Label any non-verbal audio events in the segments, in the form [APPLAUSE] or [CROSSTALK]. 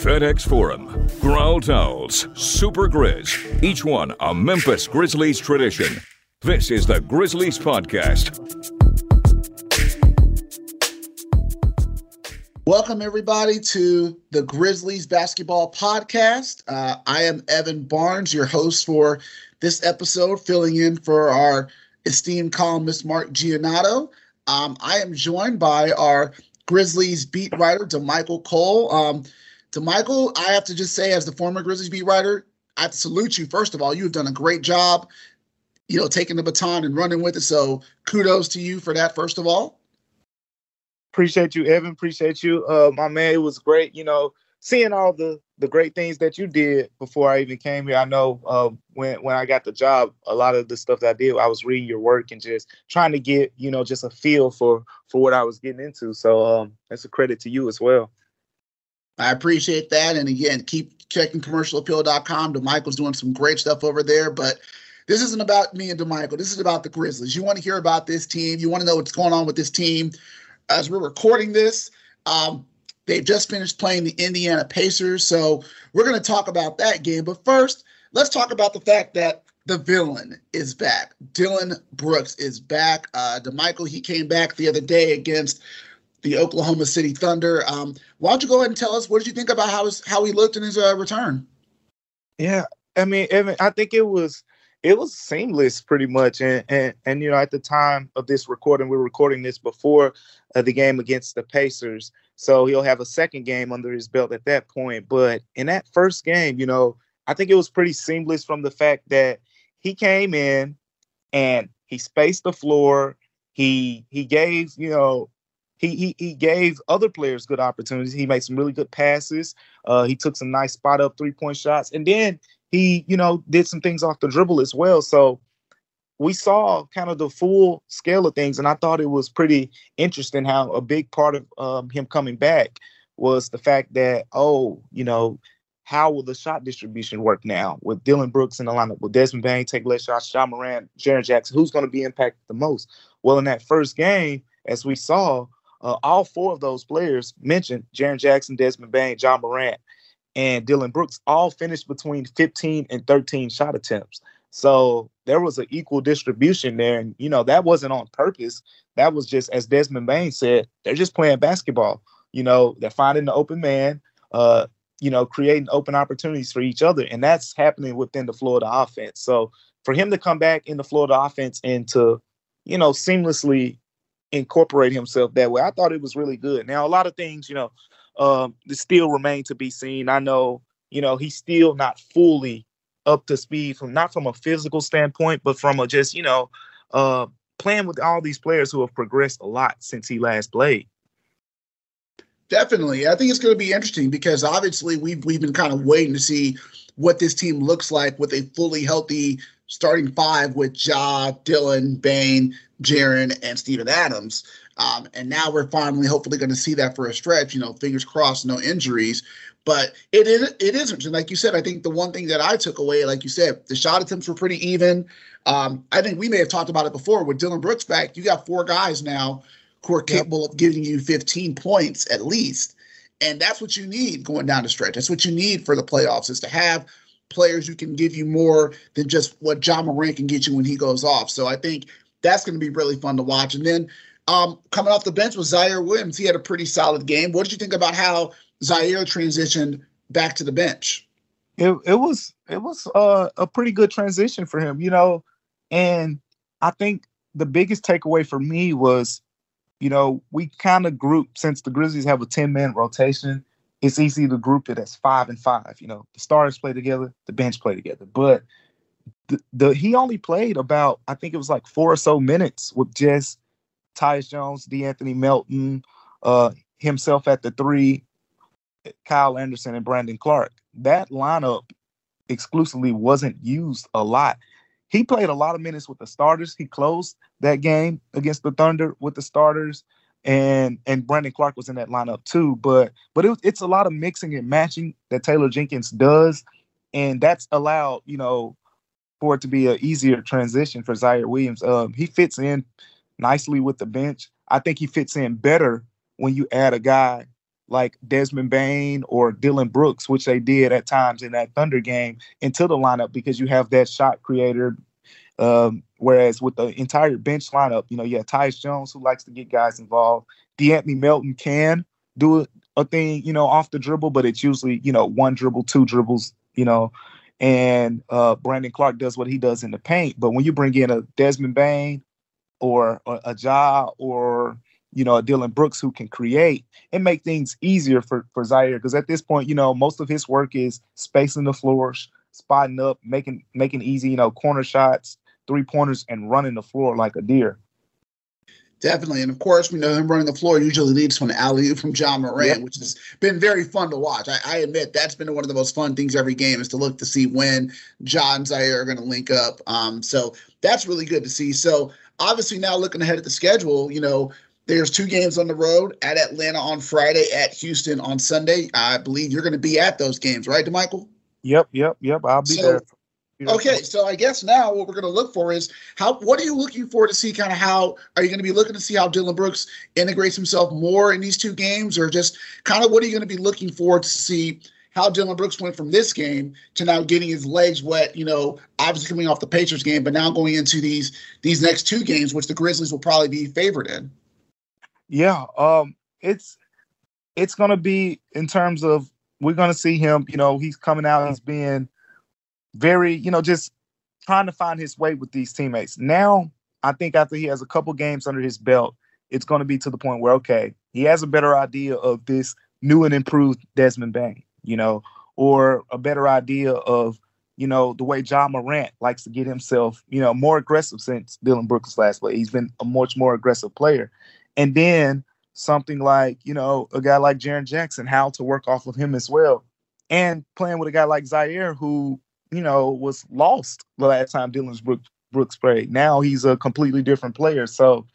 FedEx Forum, Growl Towels, Super Grizz, each one a Memphis Grizzlies tradition. This is the Grizzlies Podcast. Welcome, everybody, to the Grizzlies Basketball Podcast. Uh, I am Evan Barnes, your host for this episode, filling in for our esteemed columnist, Mark Giannotto. Um, I am joined by our Grizzlies beat writer, DeMichael Cole. Um, DeMichael, I have to just say, as the former Grizzlies beat writer, I have to salute you. First of all, you've done a great job, you know, taking the baton and running with it. So kudos to you for that, first of all. Appreciate you, Evan. Appreciate you, uh, my man. It was great, you know, seeing all the the great things that you did before I even came here. I know uh, when when I got the job, a lot of the stuff that I did, I was reading your work and just trying to get, you know, just a feel for for what I was getting into. So um, that's a credit to you as well. I appreciate that. And again, keep checking commercialappeal.com. DeMichael's doing some great stuff over there. But this isn't about me and DeMichael. This is about the Grizzlies. You want to hear about this team. You want to know what's going on with this team as we're recording this. Um, they've just finished playing the Indiana Pacers, so we're going to talk about that game. But first, let's talk about the fact that the villain is back. Dillon Brooks is back. Uh, DeMichael, he came back the other day against the Oklahoma City Thunder. Um, why don't you go ahead and tell us what did you think about how his, how he looked in his uh, return? Yeah, I mean, Evan, I think it was it was seamless pretty much and and, and you know at the time of this recording we're recording this before uh, the game against the pacers so he'll have a second game under his belt at that point but in that first game you know i think it was pretty seamless from the fact that he came in and he spaced the floor he he gave you know he, he, he gave other players good opportunities. He made some really good passes. Uh, he took some nice spot up three point shots, and then he, you know, did some things off the dribble as well. So we saw kind of the full scale of things, and I thought it was pretty interesting how a big part of um, him coming back was the fact that, oh, you know, how will the shot distribution work now with Dillon Brooks in the lineup? Will Desmond Bane take less shots? Ja Morant, Jaren Jackson, who's going to be impacted the most? Well, in that first game, as we saw, uh, all four of those players mentioned Jaren Jackson, Desmond Bane, Ja Morant, and Dillon Brooks all finished between 15 and 13 shot attempts. So there was an equal distribution there. And, you know, that wasn't on purpose. That was just, as Desmond Bane said, they're just playing basketball. You know, they're finding the open man, uh, you know, creating open opportunities for each other. And that's happening within the Florida offense. So for him to come back in the Florida offense and to, you know, seamlessly incorporate himself that way, I thought it was really good. Now, a lot of things, you know, um, still remain to be seen. I know, you know, he's still not fully up to speed from not from a physical standpoint, but from a just, you know, uh, playing with all these players who have progressed a lot since he last played. Definitely. I think it's going to be interesting because obviously we've we've been kind of waiting to see what this team looks like with a fully healthy starting five with Ja, Dillon, Bane, Jaren, and Steven Adams. Um, and now we're finally, hopefully, going to see that for a stretch. You know, fingers crossed, no injuries. But it is it is interesting. Like you said, I think the one thing that I took away, like you said, the shot attempts were pretty even. Um, I think we may have talked about it before with Dillon Brooks back. You got four guys now who are capable of giving you 15 points at least. And that's what you need going down the stretch. That's what you need for the playoffs is to have players who can give you more than just what Ja Morant can get you when he goes off. So I think that's going to be really fun to watch. And then um, coming off the bench was Ziaire Williams. He had a pretty solid game. What did you think about how Ziaire transitioned back to the bench? It it was it was uh, a pretty good transition for him, you know, and I think the biggest takeaway for me was, you know, we kind of group since the Grizzlies have a ten man rotation. It's easy to group it as five and five. You know, the starters play together, the bench play together, but the, the he only played about I think it was like four or so minutes with just Tyus Jones, De'Anthony Melton, uh, himself at the three, Kyle Anderson, and Brandon Clarke. That lineup exclusively wasn't used a lot. He played a lot of minutes with the starters. He closed that game against the Thunder with the starters, and and Brandon Clarke was in that lineup too. But but it, it's a lot of mixing and matching that Taylor Jenkins does, and that's allowed you know for it to be an easier transition for Ziaire Williams. Um, he fits in nicely with the bench. I think he fits in better when you add a guy like Desmond Bane or Dillon Brooks, which they did at times in that Thunder game, into the lineup because you have that shot creator. Um, whereas with the entire bench lineup, you know, you have Tyus Jones who likes to get guys involved. De'Anthony Melton can do a thing, you know, off the dribble, but it's usually, you know, one dribble, two dribbles, you know, and uh, Brandon Clarke does what he does in the paint. But when you bring in a Desmond Bane or a, Ja or you know, a Dillon Brooks who can create and make things easier for, for Ziaire. Because at this point, you know, most of his work is spacing the floors, spotting up, making making easy, you know, corner shots, three pointers, and running the floor like a deer. Definitely. And of course, we know him running the floor usually leads to an alley from Ja Morant, yep. which has been very fun to watch. I, I, admit that's been one of the most fun things every game is to look to see when Ja and Ziaire are going to link up. Um, so that's really good to see. So obviously now looking ahead at the schedule, you know, there's two games on the road at Atlanta on Friday, at Houston on Sunday. I believe you're going to be at those games, right, DeMichael? Yep, yep, yep. I'll be so, there. Okay, so I guess now what we're going to look for is how. What are you looking for to see? Kind of how are you going to be looking to see how Dillon Brooks integrates himself more in these two games, or just kind of what are you going to be looking for to see how Dillon Brooks went from this game to now getting his legs wet? You know, obviously coming off the Pacers game, but now going into these these next two games, which the Grizzlies will probably be favored in. Yeah, um, it's it's gonna be in terms of we're gonna see him. You know, he's coming out. He's being very, you know, just trying to find his way with these teammates. Now, I think after he has a couple games under his belt, it's going to be to the point where okay, he has a better idea of this new and improved Desmond Bane, you know, or a better idea of you know the way Ja Morant likes to get himself, you know, more aggressive since Dillon Brooks last play. He's been a much more aggressive player, and then something like you know a guy like Jaren Jackson, how to work off of him as well, and playing with a guy like Ziaire, who you know, was lost the last time Dillon Brooks, Brooks played. Now he's a completely different player. So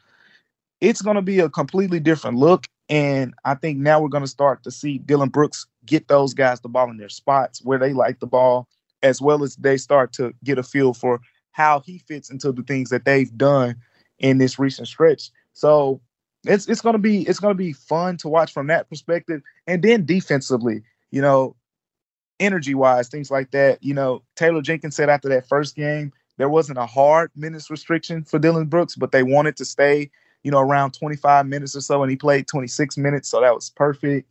it's going to be a completely different look. And I think now we're going to start to see Dillon Brooks get those guys the ball in their spots where they like the ball, as well as they start to get a feel for how he fits into the things that they've done in this recent stretch. So it's it's gonna be it's gonna be fun to watch from that perspective. And then defensively, you know, energy wise, things like that. You know, Taylor Jenkins said after that first game, there wasn't a hard minutes restriction for Dillon Brooks, but they wanted to stay, you know, around 25 minutes or so, and he played 26 minutes, so that was perfect.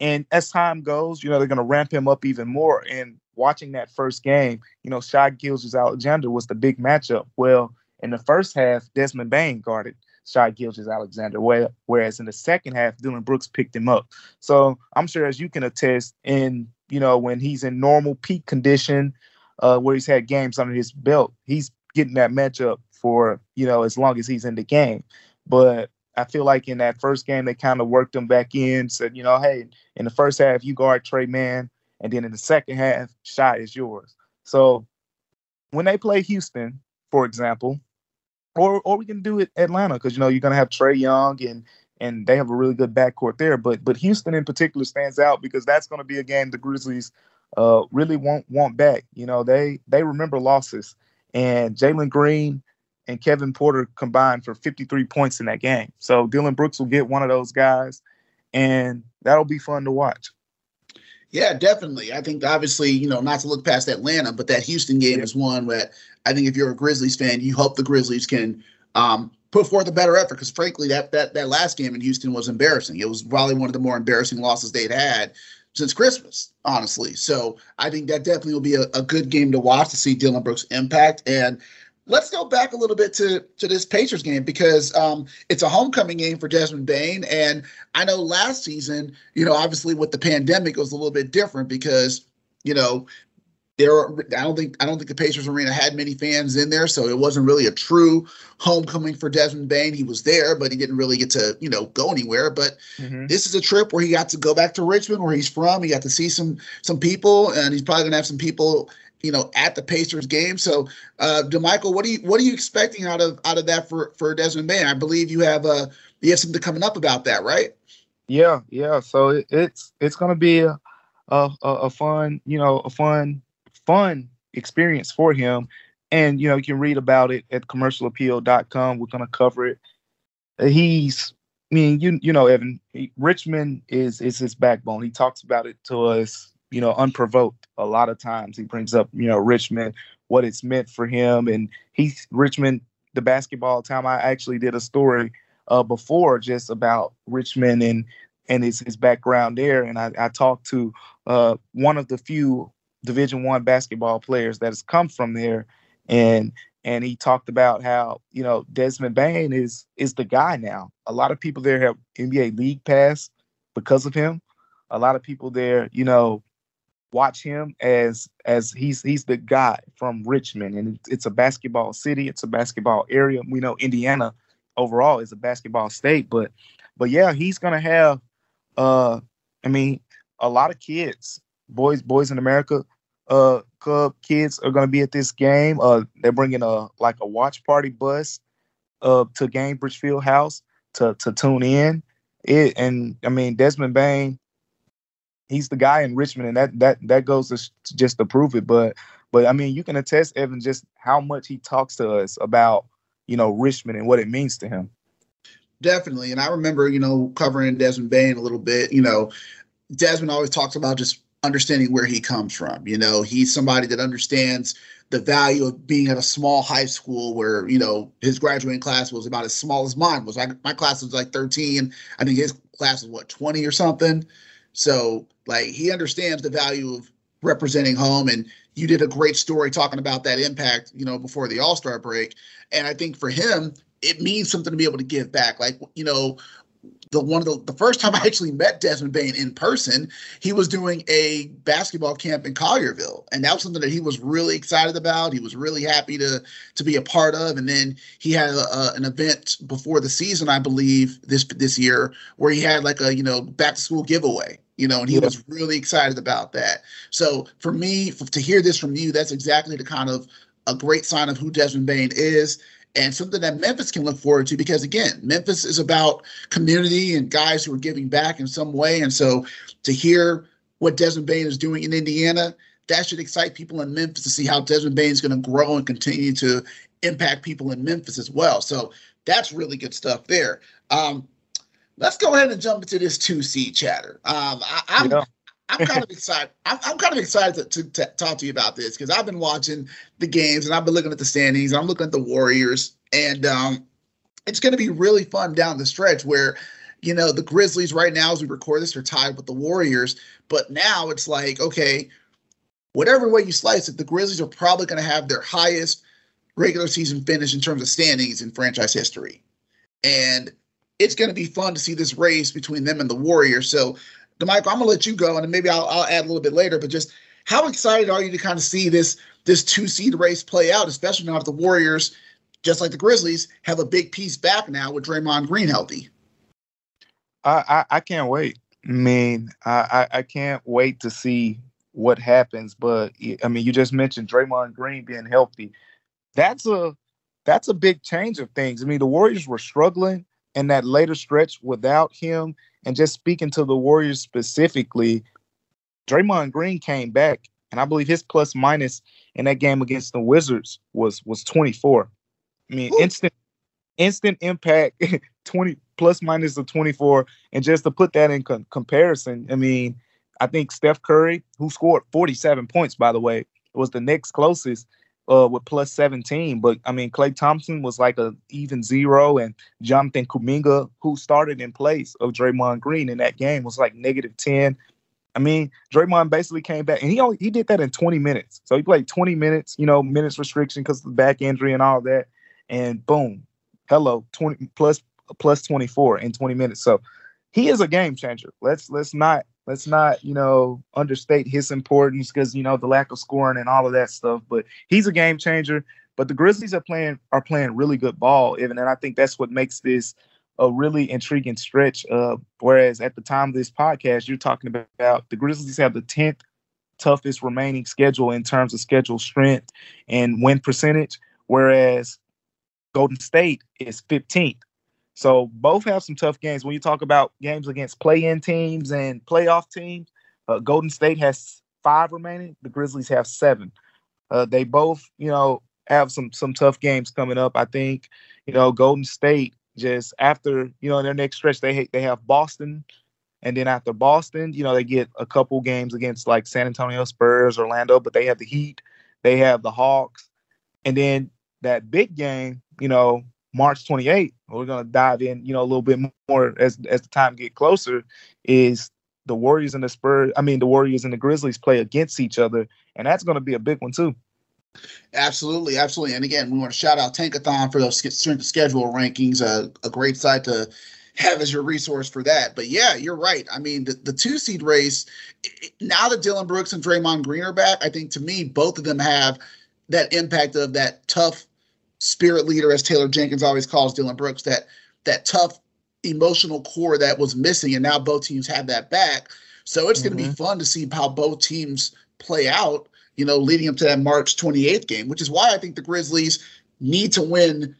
And as time goes, you know, they're going to ramp him up even more. And watching that first game, you know, Shai Gilgeous-Alexander was the big matchup. Well, in the first half, Desmond Bane guarded Shai Gilgeous-Alexander, whereas in the second half, Dillon Brooks picked him up. So I'm sure, as you can attest, in you know, when he's in normal peak condition, uh, where he's had games under his belt, he's getting that matchup for, you know, as long as he's in the game. But I feel like in that first game, they kind of worked him back in, said, you know, hey, in the first half, you guard Tre Mann, and then in the second half, shot is yours. So when they play Houston, for example, or or we can do it Atlanta because you know you're gonna have Trae Young and and they have a really good backcourt there. But but Houston in particular stands out because that's going to be a game the Grizzlies uh, really won't want back. You know, they they remember losses, and Jalen Green and Kevin Porter combined for 53 points in that game. So Dillon Brooks will get one of those guys, and that'll be fun to watch. Yeah, definitely. I think obviously, you know, not to look past Atlanta, but that Houston game yeah. is one that I think if you're a Grizzlies fan, you hope the Grizzlies can um, put forth a better effort because frankly that that that last game in Houston was embarrassing. It was probably one of the more embarrassing losses they'd had since Christmas, honestly. So I think that definitely will be a, a good game to watch to see Dillon Brooks' impact. And let's go back a little bit to to this Pacers game because um, it's a homecoming game for Desmond Bane. And I know last season, you know, obviously with the pandemic, it was a little bit different because you know there are, I don't think I don't think the Pacers arena had many fans in there, so it wasn't really a true homecoming for Desmond Bane. He was there, but he didn't really get to you know go anywhere. But mm-hmm. this is a trip where he got to go back to Richmond, where he's from. He got to see some some people, and he's probably gonna have some people you know at the Pacers game. So, uh, DeMichael, what are you what are you expecting out of out of that for for Desmond Bane? I believe you have uh you have something coming up about that, right? Yeah, yeah. So it, it's it's gonna be a, a a fun you know a fun fun experience for him. And, you know, you can read about it at commercialappeal.com. We're to cover it. He's I mean, you you know, Evan, he, Richmond is is his backbone. He talks about it to us, you know, unprovoked. A lot of times, he brings up, you know, Richmond, what it's meant for him, and he's Richmond, the basketball time. I actually did a story uh, before just about Richmond and and his his background there, and I, I talked to uh, one of the few Division One basketball players that has come from there, and and he talked about how you know Desmond Bane is is the guy now. A lot of people there have NBA League Pass because of him. A lot of people there, you know, watch him as as he's he's the guy from Richmond, and it's a basketball city. It's a basketball area. We know Indiana overall is a basketball state, but but yeah, he's gonna have. Uh, I mean, a lot of kids, boys, boys in America, uh Cub kids are going to be at this game. Uh, they're bringing a like a watch party bus uh to Gainbridge Field House to to tune in. It and I mean Desmond Bane, he's the guy in Richmond, and that that that goes to just to prove it. But but I mean you can attest Evan just how much he talks to us about you know Richmond and what it means to him. Definitely, and I remember you know covering Desmond Bane a little bit. You know, Desmond always talks about just understanding where he comes from. You know, he's somebody that understands the value of being at a small high school where, you know, his graduating class was about as small as mine was. Like my class was like 13. I think his class was what, 20 or something. So like he understands the value of representing home and you did a great story talking about that impact, you know, before the All-Star break. And I think for him, it means something to be able to give back. Like, you know, the one of the, the first time [LAUGHS] I actually met Desmond Bane in person, he was doing a basketball camp in Collierville, and that was something that he was really excited about. He was really happy to to be a part of. And then he had a, a, an event before the season, I believe this this year, where he had like a you know back to school giveaway. You know, and he yeah. was really excited about that. So for me, to hear this from you, that's exactly the kind of a great sign of who Desmond Bane is and something that Memphis can look forward to because again, Memphis is about community and guys who are giving back in some way. And so to hear what Desmond Bane is doing in Indiana, that should excite people in Memphis to see how Desmond Bane is going to grow and continue to impact people in Memphis as well. So that's really good stuff there. Um, let's go ahead and jump into this two seed chatter. Um, I, am yeah. I'm kind of excited. I'm, I'm, kind of excited to, to, to, talk to you about this because I've been watching the games and I've been looking at the standings. I'm looking at the Warriors, and um, it's going to be really fun down the stretch where, you know, the Grizzlies right now, as we record this, are tied with the Warriors. But now it's like, okay, whatever way you slice it, the Grizzlies are probably going to have their highest regular season finish in terms of standings in franchise history. And it's going to be fun to see this race between them and the Warriors. So DeMichael, I'm gonna let you go, and maybe I'll, I'll add a little bit later. But just how excited are you to kind of see this this two seed race play out, especially now that the Warriors, just like the Grizzlies, have a big piece back now with Draymond Green healthy? I I, I can't wait. I mean, I, I can't wait to see what happens. But I mean, you just mentioned Draymond Green being healthy. That's a that's a big change of things. I mean, the Warriors were struggling in that later stretch without him. And just speaking to the Warriors specifically, Draymond Green came back, and I believe his plus minus in that game against the Wizards was was 24. I mean, Ooh. instant instant impact, [LAUGHS] 20 plus minus of 24. And just to put that in com- comparison, I mean, I think Steph Curry, who scored 47 points, by the way, was the next closest uh, with plus 17. But I mean, Klay Thompson was like a even zero, and Jonathan Kuminga, who started in place of Draymond Green in that game, was like negative 10. I mean, Draymond basically came back, and he only he did that in 20 minutes. So he played 20 minutes, you know, minutes restriction because of the back injury and all that, and boom, hello, 20 plus plus 24 in 20 minutes. So he is a game changer. Let's let's not let's not you know understate his importance because you know the lack of scoring and all of that stuff but he's a game changer. But the grizzlies are playing are playing really good ball even and i think that's what makes this a really intriguing stretch uh, whereas at the time of this podcast you're talking about the grizzlies have the 10th toughest remaining schedule in terms of schedule strength and win percentage whereas golden state is 15th so both have some tough games. When you talk about games against play-in teams and playoff teams, uh, Golden State has five remaining. The Grizzlies have seven. Uh, they both, you know, have some some tough games coming up. I think, you know, Golden State just after you know in their next stretch they they have Boston, and then after Boston, you know they get a couple games against like San Antonio Spurs, Orlando, but they have the Heat, they have the Hawks, and then that big game, you know, March 28th, we're gonna dive in, you know, a little bit more as as the time get closer, is the Warriors and the Spurs. I mean, the Warriors and the Grizzlies play against each other, and that's gonna be a big one too. Absolutely, absolutely. And again, we want to shout out Tankathon for those strength schedule rankings. Uh, a great site to have as your resource for that. But yeah, you're right. I mean, the, the two seed race, now that Dillon Brooks and Draymond Green are back, I think to me, both of them have that impact of that tough spirit leader, as Taylor Jenkins always calls Dillon Brooks, that that tough emotional core that was missing. And now both teams have that back. So it's mm-hmm. going to be fun to see how both teams play out you know, leading up to that March 28th game, which is why I think the Grizzlies need to win,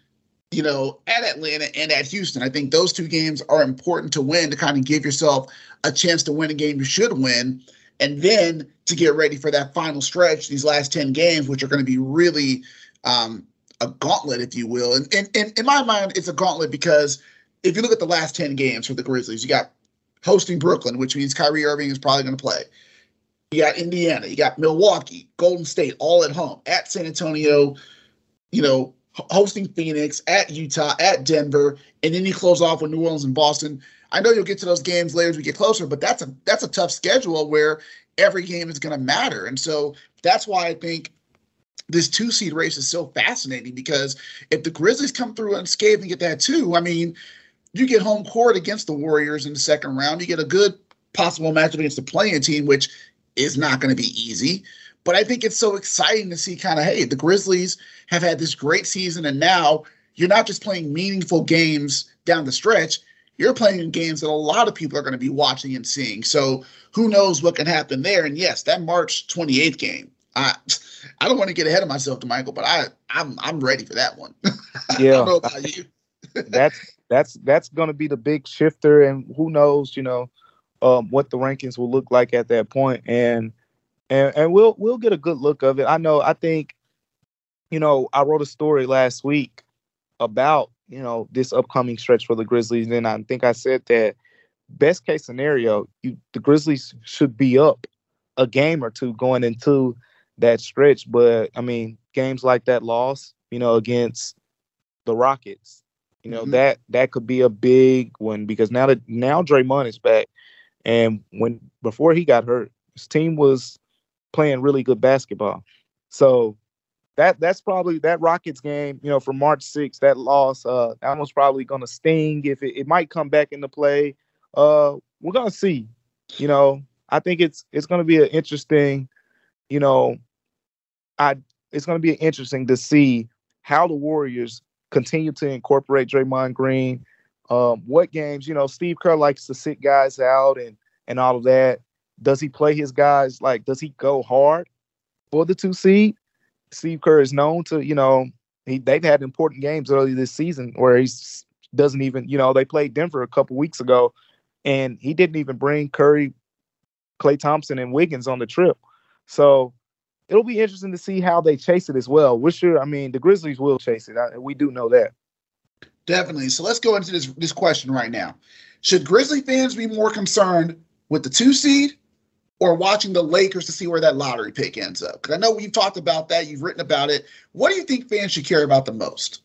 you know, at Atlanta and at Houston. I think those two games are important to win to kind of give yourself a chance to win a game you should win. And then to get ready for that final stretch, these last 10 games, which are going to be really um, a gauntlet, if you will. And, and, and in my mind, it's a gauntlet because if you look at the last 10 games for the Grizzlies, you got hosting Brooklyn, which means Kyrie Irving is probably going to play. You got Indiana, you got Milwaukee, Golden State, all at home, at San Antonio, you know, hosting Phoenix, at Utah, at Denver, and then you close off with New Orleans and Boston. I know you'll get to those games later as we get closer, but that's a that's a tough schedule where every game is going to matter, and so that's why I think this two seed race is so fascinating because if the Grizzlies come through unscathed and get that two, I mean, you get home court against the Warriors in the second round. You get a good possible matchup against the play-in team, which is not going to be easy. But I think it's so exciting to see kind of, hey, the Grizzlies have had this great season, and now you're not just playing meaningful games down the stretch. You're playing games that a lot of people are going to be watching and seeing. So who knows what can happen there? And yes, that March 28th game, I I don't want to get ahead of myself, DeMichael, but I I'm I'm ready for that one. [LAUGHS] Yeah, [LAUGHS] that's that's that's going to be the big shifter, and who knows, you know, um, what the rankings will look like at that point, and and and we'll we'll get a good look of it. I know. I think, you know, I wrote a story last week about you know this upcoming stretch for the Grizzlies, and I think I said that best case scenario, you the Grizzlies should be up a game or two going into that stretch. But I mean, games like that loss, you know, against the Rockets, you know, mm-hmm. that that could be a big one because now that now Draymond is back, and when before he got hurt, his team was playing really good basketball. So that that's probably that Rockets game, you know, for March 6th, that loss, uh, that was probably gonna sting if it, it might come back into play. Uh, we're gonna see. You know, I think it's it's gonna be an interesting, you know, I it's gonna be interesting to see how the Warriors continue to incorporate Draymond Green um, what games, you know, Steve Kerr likes to sit guys out and and all of that. Does he play his guys like? Does he go hard for the two seed? Steve Kerr is known to, you know, he they've had important games early this season where he doesn't even, you know, they played Denver a couple weeks ago, and he didn't even bring Curry, Klay Thompson, and Wiggins on the trip. So it'll be interesting to see how they chase it as well. We're sure. I mean, the Grizzlies will chase it. I, we do know that. Definitely. So let's go into this this question right now. Should Grizzly fans be more concerned with the two seed or watching the Lakers to see where that lottery pick ends up? Because I know we've talked about that, you've written about it. What do you think fans should care about the most?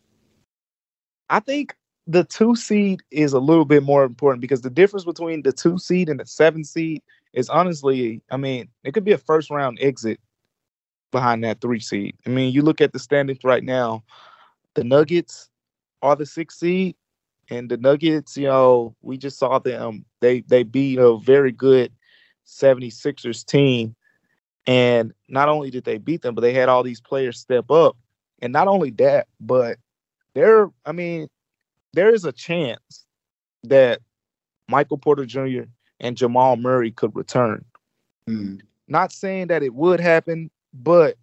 I think the two seed is a little bit more important because the difference between the two seed and the seven seed is honestly, I mean, it could be a first round exit behind that three seed. I mean, you look at the standings right now, the Nuggets are the sixth seed. And the Nuggets, you know, we just saw them. They they beat a very good 76ers team. And not only did they beat them, but they had all these players step up. And not only that, but there, I mean, there is a chance that Michael Porter Jr. and Jamal Murray could return. Mm. Not saying that it would happen, but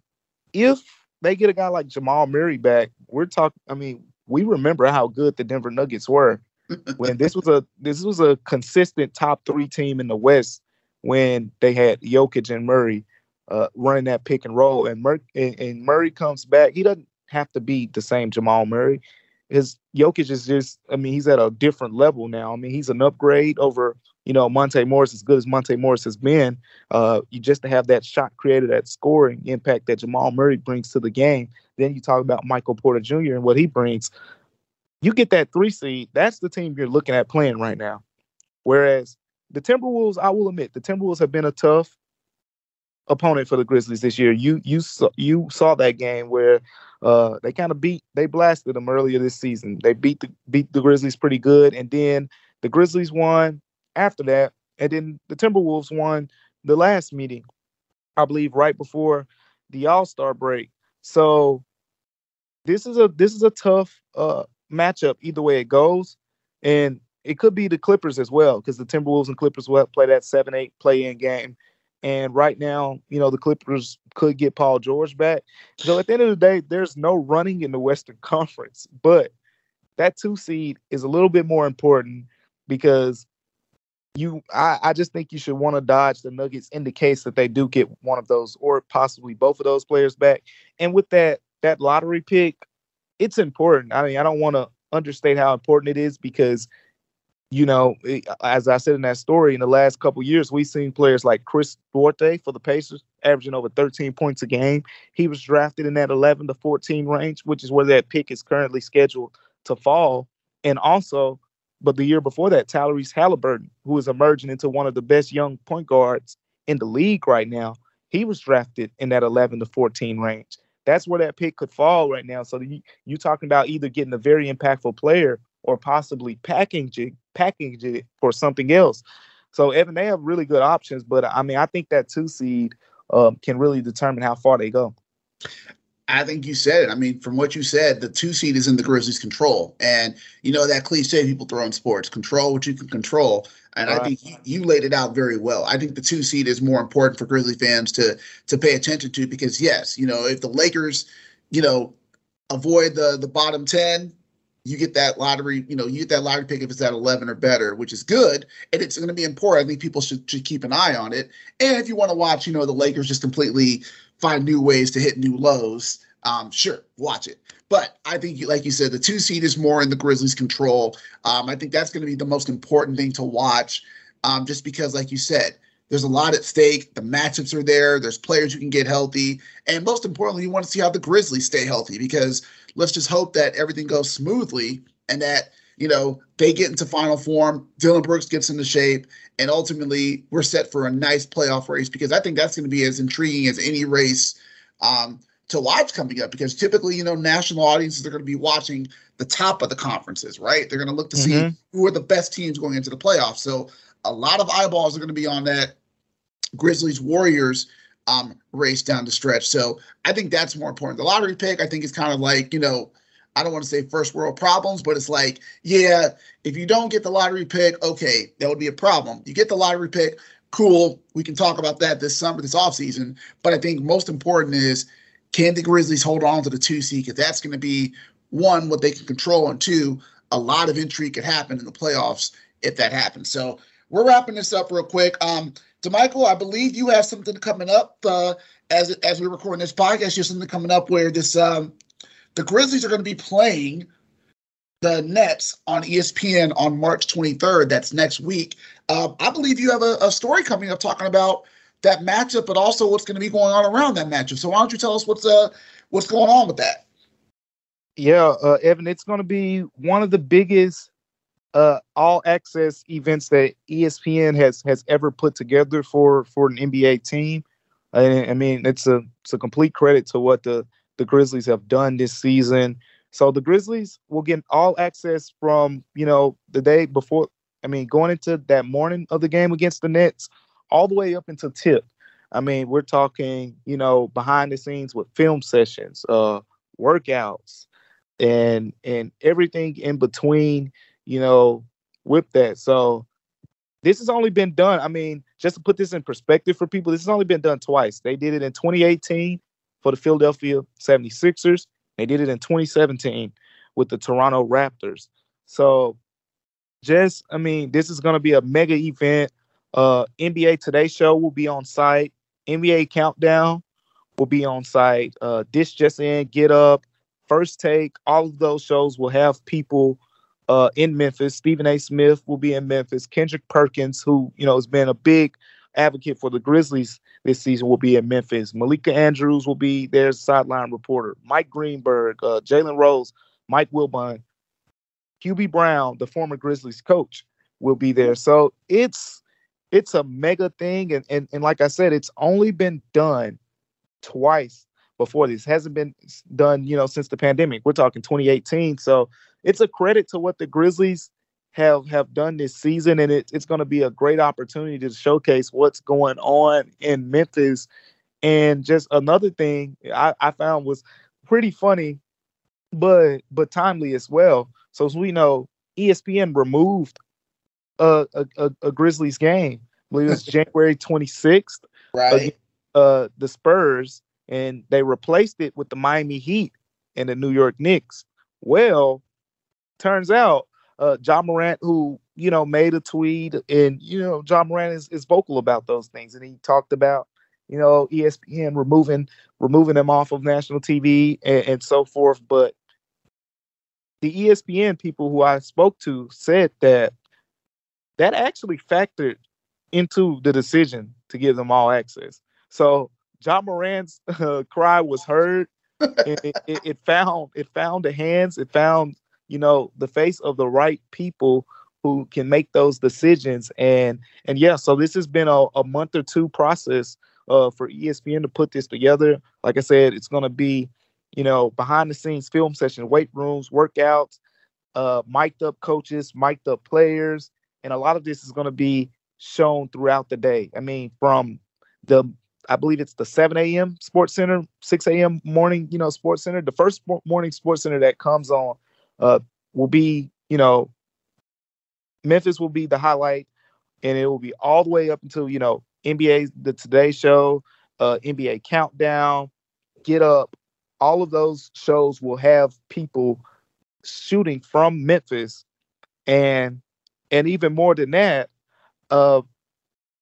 if they get a guy like Jamal Murray back, we're talking. I mean, we remember how good the Denver Nuggets were [LAUGHS] when this was a this was a consistent top three team in the West when they had Jokic and Murray uh, running that pick and roll, and, Mur- and, and Murray comes back. He doesn't have to be the same Jamal Murray. his Jokic is just, I mean, he's at a different level now. I mean, he's an upgrade over, you know, Monte Morris, as good as Monte Morris has been. Uh, you just to have that shot created, that scoring impact that Jamal Murray brings to the game. Then you talk about Michael Porter Jr. and what he brings. You get that three seed, that's the team you're looking at playing right now. Whereas the Timberwolves, I will admit, the Timberwolves have been a tough opponent for the Grizzlies this year. You you saw you saw that game where uh, they kind of beat they blasted them earlier this season. They beat the beat the Grizzlies pretty good, and then the Grizzlies won after that, and then the Timberwolves won the last meeting, I believe, right before the All Star break. So this is a this is a tough uh, matchup either way it goes, and it could be the Clippers as well because the Timberwolves and Clippers will play that seven eight play in game and right now, you know, the Clippers could get Paul George back. So at the end of the day, there's no running in the Western [LAUGHS] Conference. But that two seed is a little bit more important because you I, I just think you should want to dodge the Nuggets in the case that they do get one of those or possibly both of those players back. And with that that lottery pick, it's important. I mean, I don't want to understate how important it is because you know, as I said in that story, in the last couple years, we've seen players like Chris Duarte for the Pacers averaging over 13 points a game. He was drafted in that 11 to 14 range, which is where that pick is currently scheduled to fall. And also, but the year before that, Tyrese Halliburton, who is emerging into one of the best young point guards in the league right now, he was drafted in that 11 to 14 range. That's where that pick could fall right now. So you, you're talking about either getting a very impactful player or possibly packaging packaging it for something else. So Evan, they have really good options, but I mean, I think that two seed um, can really determine how far they go. I think you said it. I mean, from what you said, the two seed is in the Grizzlies' control, and you know that cliche people throw in sports: control what you can control. And I think you, you, laid it out very well. I think the two seed is more important for Grizzly fans to to pay attention to because yes, you know, if the Lakers, you know, avoid the the bottom ten, you get that lottery, you know, you get that lottery pick if it's at 11 or better, which is good. And it's going to be important. I think people should, should keep an eye on it. And if you want to watch, you know, the Lakers just completely find new ways to hit new lows, um, sure, watch it. But I think, like you said, the two seed is more in the Grizzlies' control. Um, I think that's going to be the most important thing to watch, um, just because, like you said, there's a lot at stake. The matchups are there. There's players who can get healthy. And most importantly, you want to see how the Grizzlies stay healthy because let's just hope that everything goes smoothly and that, you know, they get into final form, Dillon Brooks gets into shape, and ultimately we're set for a nice playoff race because I think that's going to be as intriguing as any race um, to watch coming up because typically, you know, national audiences are going to be watching the top of the conferences, right? They're going to look to mm-hmm. see who are the best teams going into the playoffs. So a lot of eyeballs are going to be on that Grizzlies Warriors um, race down the stretch. So I think that's more important. The lottery pick, I think, is kind of like, you know, I don't want to say first world problems, but it's like, yeah, if you don't get the lottery pick, okay, that would be a problem. You get the lottery pick, cool. We can talk about that this summer, this offseason. But I think most important is can the Grizzlies hold on to the two seed? Because that's going to be one, what they can control, and two, a lot of intrigue could happen in the playoffs if that happens. So we're wrapping this up real quick. Um, DeMichael, I believe you have something coming up uh, as as we're recording this podcast. You have something coming up where this um, the Grizzlies are going to be playing the Nets on ESPN on March 23rd. That's next week. Uh, I believe you have a, a, story coming up talking about that matchup, but also what's going to be going on around that matchup. So why don't you tell us what's uh what's going on with that? Yeah, uh, Evan, it's going to be one of the biggest uh, all access events that ESPN has has ever put together for for an NBA team. I, I mean, it's a it's a complete credit to what the the Grizzlies have done this season. So the Grizzlies will get all access from you know the day before. I mean, going into that morning of the game against the Nets, all the way up until tip. I mean, we're talking you know behind the scenes with film sessions, uh, workouts, and and everything in between you know, with that. So this has only been done. I mean, just to put this in perspective for people, this has only been done twice. They did it in 2018 for the Philadelphia 76ers. They did it in 2017 with the Toronto Raptors. So just, I mean, this is going to be a mega event. Uh, NBA Today Show will be on site. NBA Countdown will be on site. Uh, This Just In, Get Up, First Take, all of those shows will have people uh, in Memphis. Stephen A. Smith will be in Memphis. Kendrick Perkins, who you know has been a big advocate for the Grizzlies this season, will be in Memphis. Malika Andrews will be their sideline reporter. Mike Greenberg, uh, Jalen Rose, Mike Wilbon, Hubie Brown, the former Grizzlies coach, will be there. So it's it's a mega thing, and and, and like I said, it's only been done twice before this. Hasn't been done, you know, since the pandemic. We're talking 2018. So it's a credit to what the Grizzlies have have done this season, and it, it's going to be a great opportunity to showcase what's going on in Memphis. And just another thing I, I found was pretty funny, but but timely as well. So as we know, ESPN removed a a, a, a Grizzlies game. I believe it was [LAUGHS] January 26th. Right. uh, the Spurs, and they replaced it with the Miami Heat and the New York Knicks. Well, turns out uh Ja Morant, who, you know, made a tweet and, you know, Ja Morant is, is vocal about those things. And he talked about, you know, ESPN removing removing them off of national TV and, and so forth. But the ESPN people who I spoke to said that that actually factored into the decision to give them all access. So Ja Morant's uh, cry was heard. [LAUGHS] it, it, it, found it found the hands. It found you know the face of the right people who can make those decisions. And and yeah, so this has been a, a month or two process uh, for ESPN to put this together. Like I said, it's going to be you know behind the scenes film session, weight rooms, workouts, uh, mic'd up coaches, mic'd up players, and a lot of this is going to be shown throughout the day. I mean, from the I believe it's the 7 a.m. Sports Center, 6 a.m. morning, you know, Sports Center. The first morning Sports Center that comes on uh, will be, you know, Memphis will be the highlight, and it will be all the way up until you know NBA, the Today Show, uh, NBA Countdown, Get Up. All of those shows will have people shooting from Memphis, and and even more than that, uh,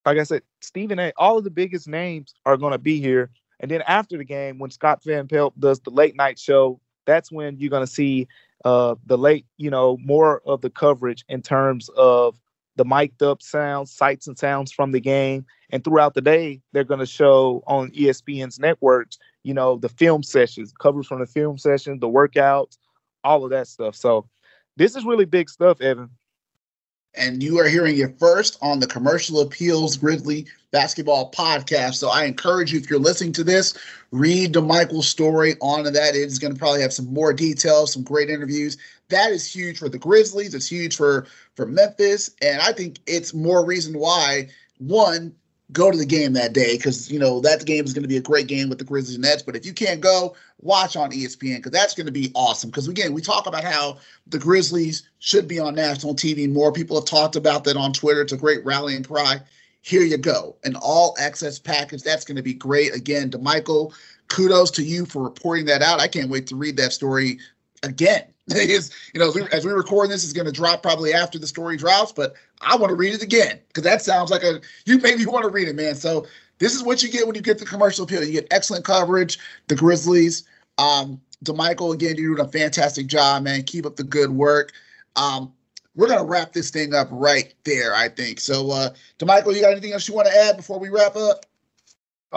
like I said, Stephen A. All of the biggest names are going to be here. And then after the game, when Scott Van Pelt does the late night show, that's when you're going to see uh, the late, you know, more of the coverage in terms of the mic'd up sounds, sights and sounds from the game. And throughout the day, they're going to show on ESPN's networks, you know, the film sessions, coverage from the film sessions, the workouts, all of that stuff. So this is really big stuff, Evan and you are hearing it first on the Commercial Appeals Grizzly Basketball Podcast. So I encourage you, if you're listening to this, read the Michael story on that. It's going to probably have some more details, some great interviews. That is huge for the Grizzlies. It's huge for for Memphis, and I think it's more reason why one go to the game that day because you know that game is going to be a great game with the Grizzlies and Nets. But if you can't go, watch on ESPN because that's going to be awesome. Because again, we talk about how the Grizzlies should be on national TV. More people have talked about that on Twitter. It's a great rallying cry. Here you go, an all access package. That's going to be great. Again, DeMichael, kudos to you for reporting that out. I can't wait to read that story again. [LAUGHS] is you know as we, as we record this is going to drop probably after the story drops but i want to read it again because that sounds like a [LAUGHS] you maybe want to read it man. So this is what you get when you get the commercial appeal. You get excellent coverage the grizzlies um DeMichael again you're doing a fantastic job man. Keep up the good work. Um we're going to wrap this thing up right there i think. So uh DeMichael you got anything else you want to add before we wrap up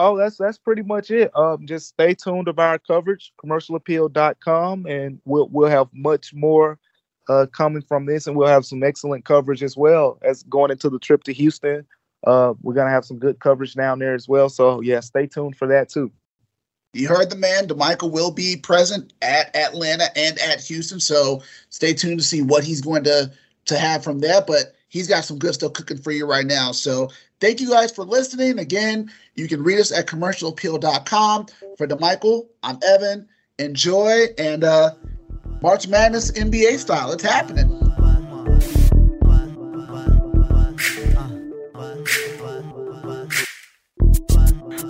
Oh, that's that's pretty much it. Um, just stay tuned to our coverage, commercialappeal.com, and we'll we'll have much more uh, coming from this, and we'll have some excellent coverage as well as going into the trip to Houston. Uh, we're gonna have some good coverage down there as well. So yeah, stay tuned for that too. You heard the man. DeMichael will be present at Atlanta and at Houston, so stay tuned to see what he's going to to have from there. But he's got some good stuff cooking for you right now. So thank you guys for listening. Again, you can read us at commercialappeal.com. For DeMichael, I'm Evan. Enjoy and uh, March Madness NBA style. It's happening.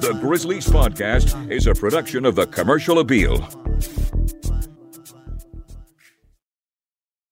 The Grizzlies Podcast is a production of the Commercial Appeal.